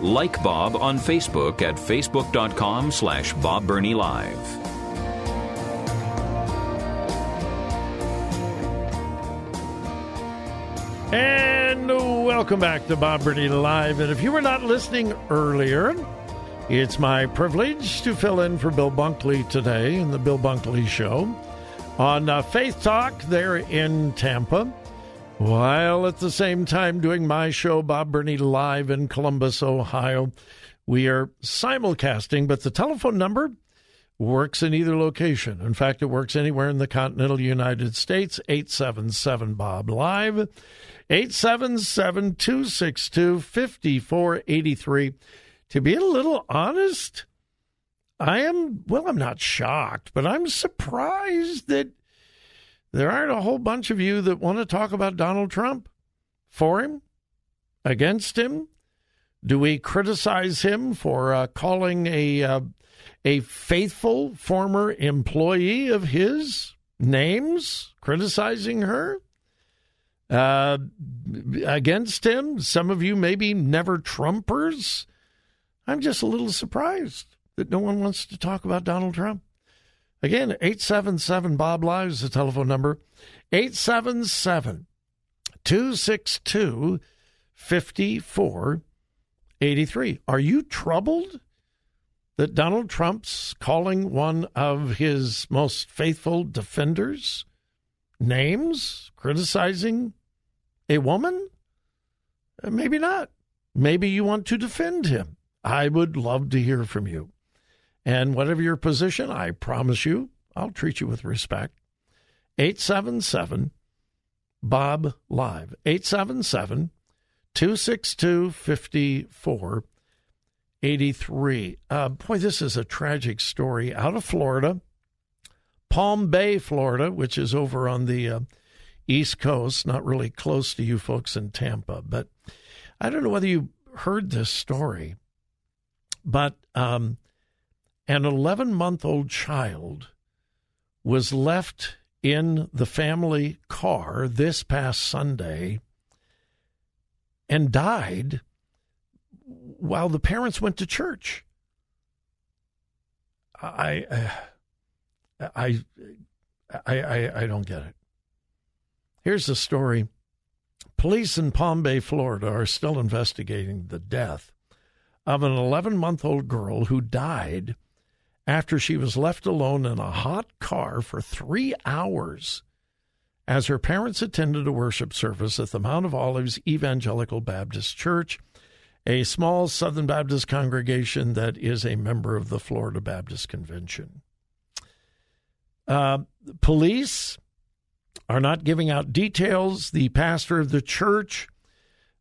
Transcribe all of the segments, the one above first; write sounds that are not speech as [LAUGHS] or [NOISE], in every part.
Like Bob on Facebook at facebook.com slash Bob Burney Live. And welcome back to Bob Burney Live. And if you were not listening earlier, it's my privilege to fill in for Bill Bunkley today in the Bill Bunkley Show on uh, Faith Talk there in Tampa, while at the same time doing my show, Bob Burney Live in Columbus, Ohio. We are simulcasting, but the telephone number works in either location. In fact, it works anywhere in the continental United States. 877 Bob Live, 877 262 5483. To be a little honest, I am, well, I'm not shocked, but I'm surprised that there aren't a whole bunch of you that want to talk about Donald Trump. For him? Against him? Do we criticize him for uh, calling a uh, a faithful former employee of his names, criticizing her? Uh, against him, some of you maybe never Trumpers. I'm just a little surprised that no one wants to talk about Donald Trump. Again, 877 Bob Lives, the telephone number. 877 262 5483. Are you troubled that Donald Trump's calling one of his most faithful defenders names, criticizing a woman? Uh, maybe not. Maybe you want to defend him. I would love to hear from you. And whatever your position, I promise you, I'll treat you with respect. 877 Bob Live. 877 262 5483. Uh, boy, this is a tragic story out of Florida, Palm Bay, Florida, which is over on the uh, East Coast, not really close to you folks in Tampa. But I don't know whether you heard this story, but um, an 11 month old child was left in the family car this past Sunday and died while the parents went to church. I, I, I, I, I don't get it. Here's the story. Police in Palm Bay, Florida, are still investigating the death of an 11 month old girl who died after she was left alone in a hot car for three hours as her parents attended a worship service at the Mount of Olives Evangelical Baptist Church, a small Southern Baptist congregation that is a member of the Florida Baptist Convention. Uh, police are not giving out details. The pastor of the church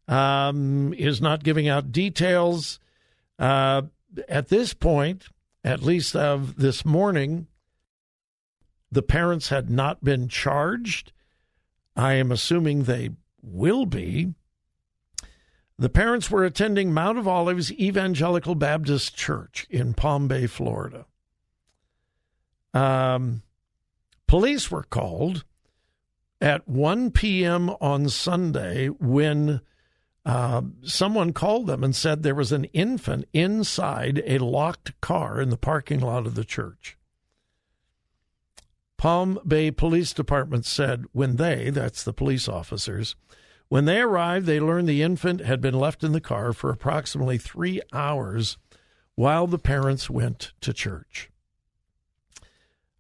um, is not giving out details. Uh, at this point, at least of this morning, the parents had not been charged. I am assuming they will be. The parents were attending Mount of Olives Evangelical Baptist Church in Palm Bay, Florida. Um, police were called at 1 p.m. on Sunday when uh, someone called them and said there was an infant inside a locked car in the parking lot of the church. Palm Bay Police Department said when they, that's the police officers, when they arrived, they learned the infant had been left in the car for approximately three hours while the parents went to church.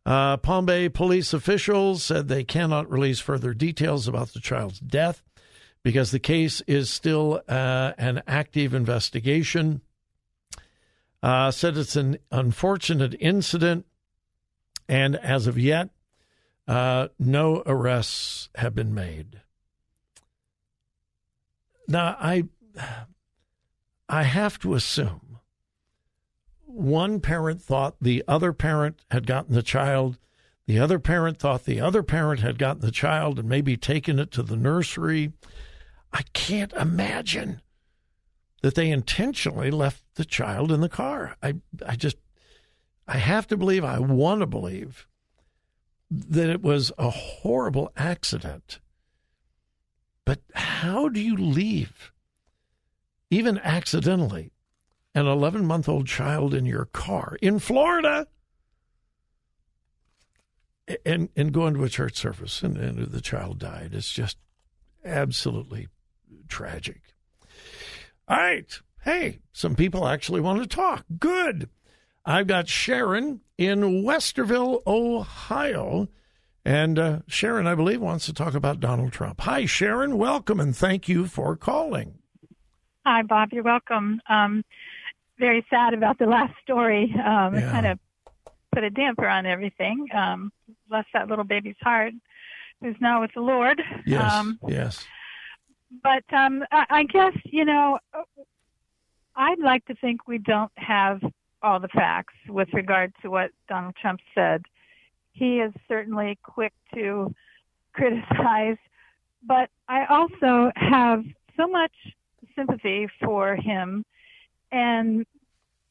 Uh, Palm Bay police officials said they cannot release further details about the child's death because the case is still uh, an active investigation. Uh, said it's an unfortunate incident, and as of yet, Uh, no arrests have been made. Now, I, I have to assume one parent thought the other parent had gotten the child. The other parent thought the other parent had gotten the child and maybe taken it to the nursery. I can't imagine that they intentionally left the child in the car. I, I just, I have to believe, I want to believe that it was a horrible accident. But how do you leave, even accidentally, an 11 month old child in your car in Florida? And, and go into a church service and, and the child died. It's just absolutely tragic. All right. Hey, some people actually want to talk. Good. I've got Sharon in Westerville, Ohio. And uh, Sharon, I believe, wants to talk about Donald Trump. Hi, Sharon. Welcome and thank you for calling. Hi, Bob. You're welcome. Um, very sad about the last story. Um, yeah. It kind of put a damper on everything. Um, bless that little baby's heart, who's now with the Lord. Yes. Um, yes. But um, I, I guess you know, I'd like to think we don't have all the facts with regard to what Donald Trump said. He is certainly quick to criticize, but I also have so much sympathy for him and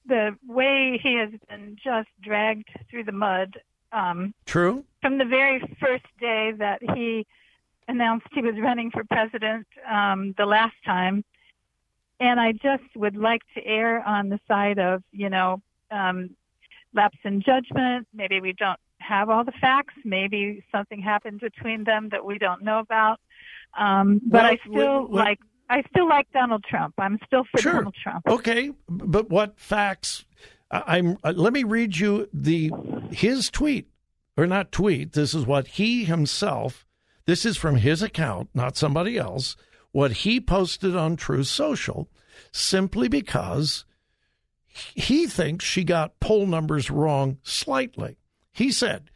the way he has been just dragged through the mud. Um, True. From the very first day that he announced he was running for president um, the last time, and I just would like to err on the side of, you know, um, lapse in judgment. Maybe we don't have all the facts. Maybe something happened between them that we don't know about. Um, but well, I still well, like I still like Donald Trump. I'm still for sure. Donald Trump. Okay, but what facts? I'm. Uh, let me read you the his tweet or not tweet. This is what he himself. This is from his account, not somebody else what he posted on Truth Social simply because he thinks she got poll numbers wrong slightly. He said,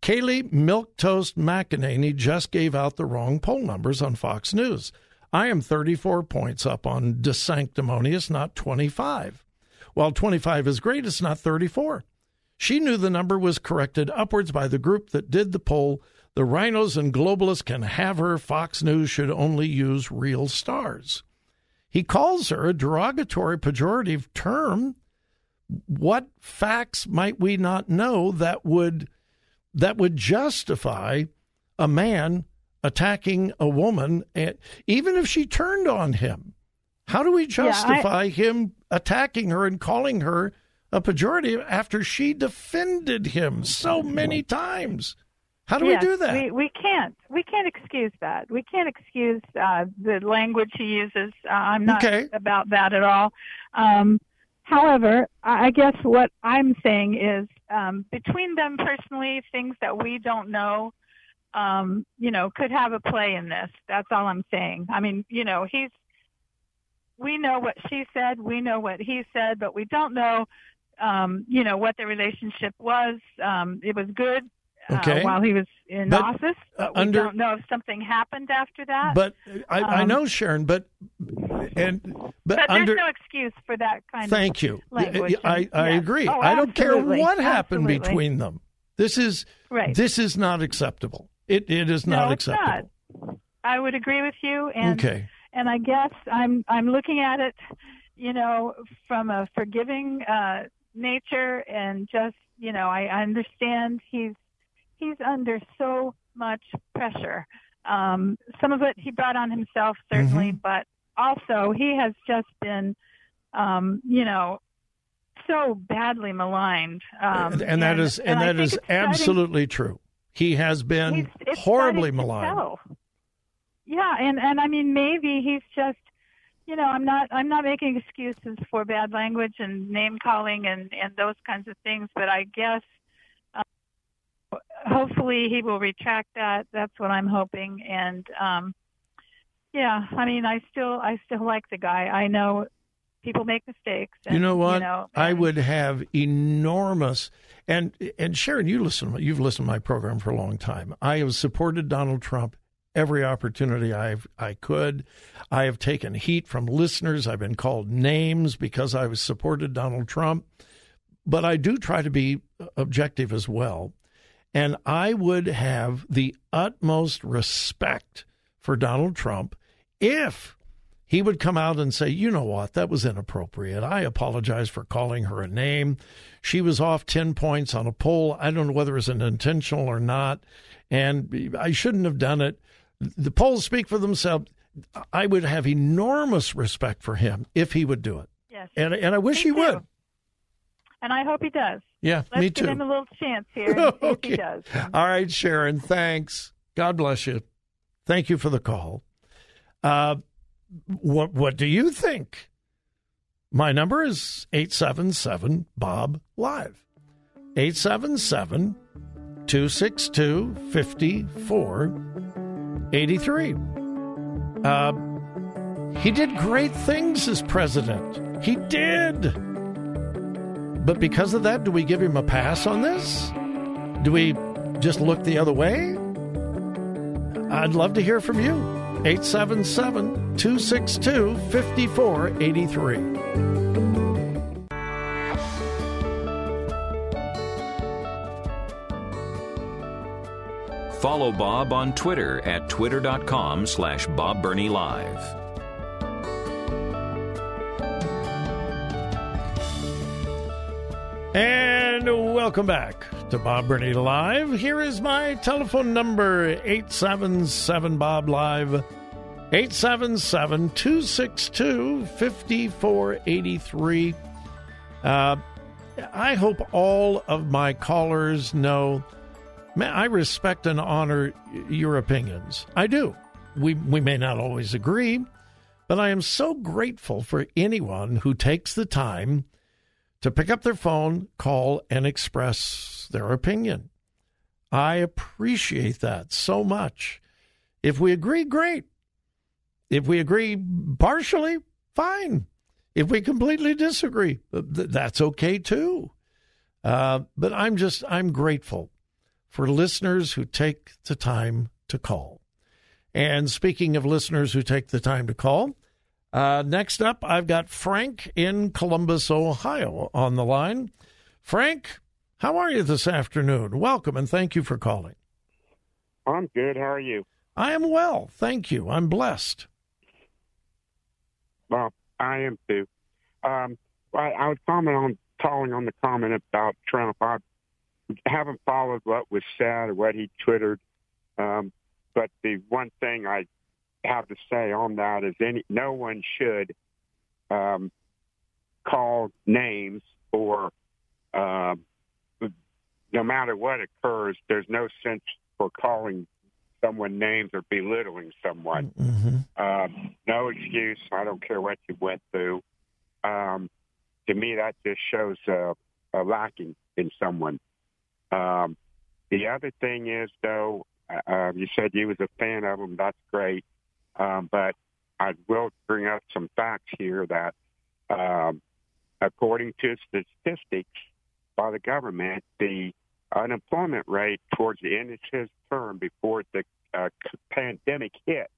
Kayleigh Milquetoast McEnany just gave out the wrong poll numbers on Fox News. I am 34 points up on DeSanctimonious, not 25. While 25 is great, it's not 34. She knew the number was corrected upwards by the group that did the poll the RINOs and globalists can have her. Fox News should only use real stars. He calls her a derogatory, pejorative term. What facts might we not know that would that would justify a man attacking a woman, and even if she turned on him? How do we justify yeah, I, him attacking her and calling her a pejorative after she defended him so many times? How do yes, we do that? We, we can't. We can't excuse that. We can't excuse uh, the language he uses. Uh, I'm not okay. about that at all. Um, however, I guess what I'm saying is um, between them personally, things that we don't know, um, you know, could have a play in this. That's all I'm saying. I mean, you know, he's. We know what she said. We know what he said, but we don't know um, you know, what the relationship was. Um, it was good okay. uh, while he was in but, office. But we under, don't know if something happened after that. But I, um, I know Sharon, but and but, but under, there's no excuse for that kind thank of you. language. I, I yes. agree. Oh, I don't care what happened absolutely. between them. This is right. this is not acceptable. It it is not no, acceptable. Not. I would agree with you. And okay. and I guess I'm I'm looking at it, you know, from a forgiving uh, nature and just you know I, I understand he's he's under so much pressure. Um, some of it he brought on himself, certainly, mm-hmm. but also he has just been, um, you know, so badly maligned. Um, and, and, that is and, and that is absolutely starting, true. He has been horribly maligned. Yeah, and and I mean maybe he's just you know, I'm not I'm not making excuses for bad language and name calling and and those kinds of things, but I guess hopefully he will retract that. That's what I'm hoping. And um, yeah, I mean, I still I still like the guy. I know people make mistakes. And, you know what? You know, I would have enormous and and Sharon, you listen. You've listened to my program for a long time. I have supported Donald Trump every opportunity I've I could. I have taken heat from listeners. I've been called names because I was supported Donald Trump, but I do try to be objective as well. And I would have the utmost respect for Donald Trump if he would come out and say, you know what, that was inappropriate. I apologize for calling her a name. She was off 10 points on a poll. I don't know whether it was an intentional or not. And I shouldn't have done it. The polls speak for themselves. I would have enormous respect for him if he would do it. Yes. And, and I wish Me he too. would. And I hope he does. Yeah, Let's me give him a little chance [LAUGHS] here and see if Okay. he does. All right, Sharon, thanks. God bless you. Thank you for the call. Uh, what what do you think? My number is 877 Bob Live. 877 262 5483. Uh, He did great things as president. He did. But because of that, do we give him a pass on this? Do we just look the other way? I'd love to hear from you. 877 262 5483. Follow Bob on Twitter at twitter.com slash Bob Live. Welcome back to Bob Burney Live. Here is my telephone number 877 Bob Live 877 262 5483. Uh, I hope all of my callers know I respect and honor your opinions. I do. We, we may not always agree, but I am so grateful for anyone who takes the time to pick up their phone, call, and express their opinion. I appreciate that so much. If we agree, great. If we agree partially, fine. If we completely disagree, th- that's okay too. Uh, but I'm just, I'm grateful for listeners who take the time to call. And speaking of listeners who take the time to call, uh, next up, I've got Frank in Columbus, Ohio on the line. Frank, how are you this afternoon? Welcome and thank you for calling. I'm good. How are you? I am well, thank you. I'm blessed. Well, I am too. Um, I, I would comment on calling on the comment about Trump. I haven't followed what was said or what he twittered, um, but the one thing I have to say on that is any no one should um, call names or um, no matter what occurs. There's no sense for calling someone names or belittling someone. Mm-hmm. Um, no excuse. I don't care what you went through. Um, to me, that just shows uh, a lacking in someone. Um, the other thing is, though, uh, uh, you said you was a fan of them. That's great, um, but I will bring up some facts here that, um, according to statistics by the government, the unemployment rate towards the end of his term before the uh, pandemic hit,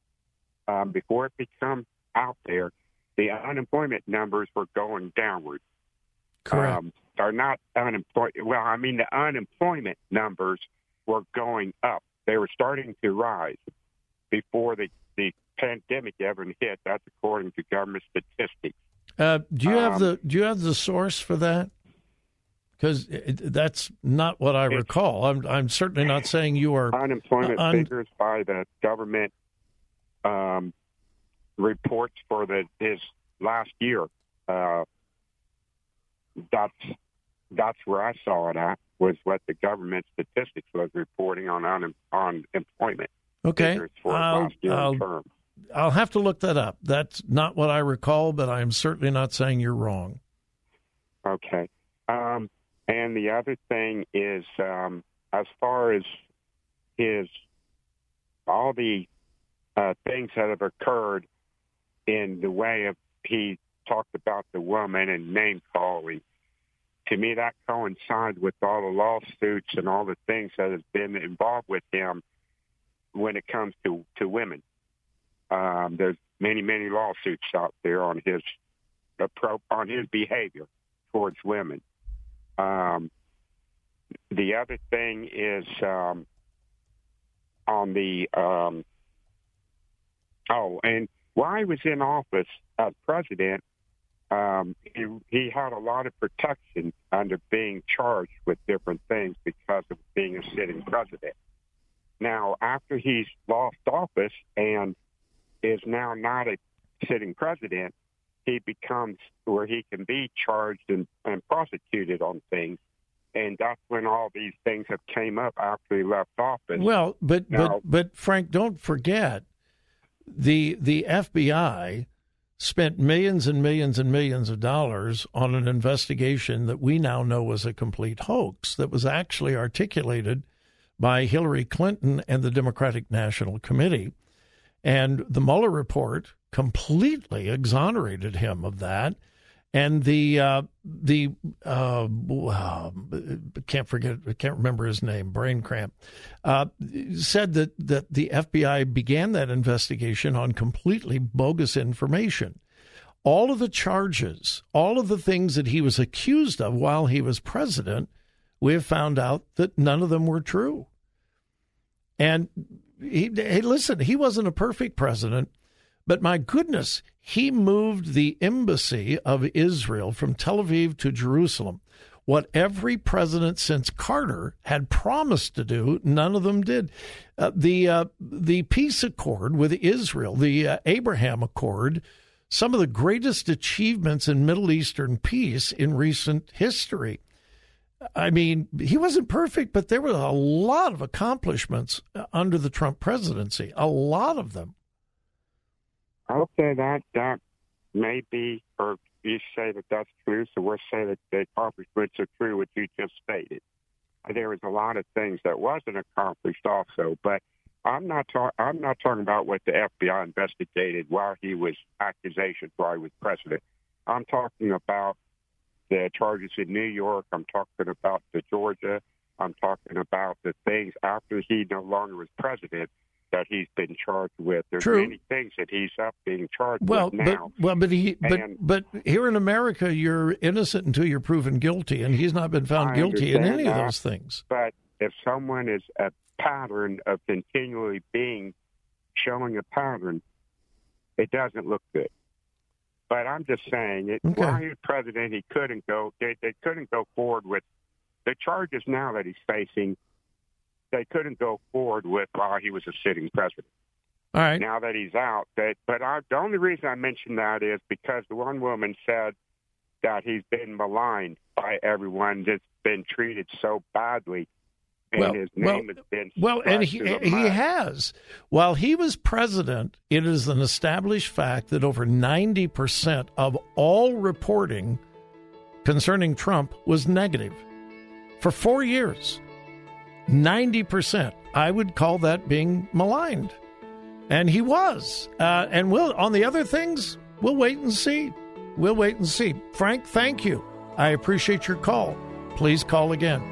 um, before it became out there, the unemployment numbers were going downward. Correct. Um, are not unemployed. Well, I mean, the unemployment numbers were going up. They were starting to rise before the, the pandemic ever hit. That's according to government statistics. Uh, do you have Um, the Do you have the source for that? Because that's not what I recall. I'm I'm certainly not saying you are. Unemployment Un- figures by the government um, reports for the his last year. Uh, that's that's where I saw it at was what the government statistics was reporting on un, on employment Okay, for I'll, last year I'll, term. I'll have to look that up. That's not what I recall, but I'm certainly not saying you're wrong. Okay. Um, and the other thing is, um, as far as his all the uh, things that have occurred in the way of he talked about the woman and name calling. To me, that coincides with all the lawsuits and all the things that have been involved with him when it comes to to women. Um, there's many many lawsuits out there on his on his behavior towards women. Um, the other thing is um, on the um, oh, and while he was in office as president, um, he, he had a lot of protection under being charged with different things because of being a sitting president. Now, after he's lost office and is now not a sitting president, he becomes where he can be charged and, and prosecuted on things and that's when all these things have came up after he left office. Well, but now, but but Frank, don't forget the the FBI spent millions and millions and millions of dollars on an investigation that we now know was a complete hoax that was actually articulated by Hillary Clinton and the Democratic National Committee. And the Mueller report completely exonerated him of that and the uh, the uh, uh, can't forget I can't remember his name brain cramp uh, said that that the FBI began that investigation on completely bogus information. All of the charges, all of the things that he was accused of while he was president, we have found out that none of them were true. And he, hey, listen, he wasn't a perfect president, but my goodness, he moved the embassy of Israel from Tel Aviv to Jerusalem. What every president since Carter had promised to do, none of them did. Uh, the uh, the peace accord with Israel, the uh, Abraham Accord, some of the greatest achievements in Middle Eastern peace in recent history. I mean, he wasn't perfect, but there were a lot of accomplishments uh, under the Trump presidency, a lot of them. Okay, that that may be, or you say that that's true, so we'll say that the accomplishments are true, what you just stated. There was a lot of things that wasn't accomplished, also, but I'm not talking. I'm not talking about what the FBI investigated while he was accusations while he was president. I'm talking about the charges in New York. I'm talking about the Georgia. I'm talking about the things after he no longer was president that he's been charged with. There's True. many things that he's up being charged well, with now. But, well, but he, but, And- but here in America, you're innocent until you're proven guilty, and he's not been found I guilty in any of those things. But if someone is a pattern of continually being showing a pattern, it doesn't look good. But I'm just saying, it, Okay. while he was president, he couldn't go. They, they couldn't go forward with the charges now that he's facing. They couldn't go forward with while he was a sitting president. All right. now that he's out. That, but I, the only reason I mention that is because the one woman said that he's been maligned by everyone, just been treated so badly, Well, his well, Well, and he, he has. While he was president, it is an established fact that over 90% of all reporting concerning Trump was negative for four years. 90%. I would call that being maligned. And he was. Uh, and we'll, on the other things, we'll wait and see. We'll wait and see. Frank, thank you. I appreciate your call. Please call again.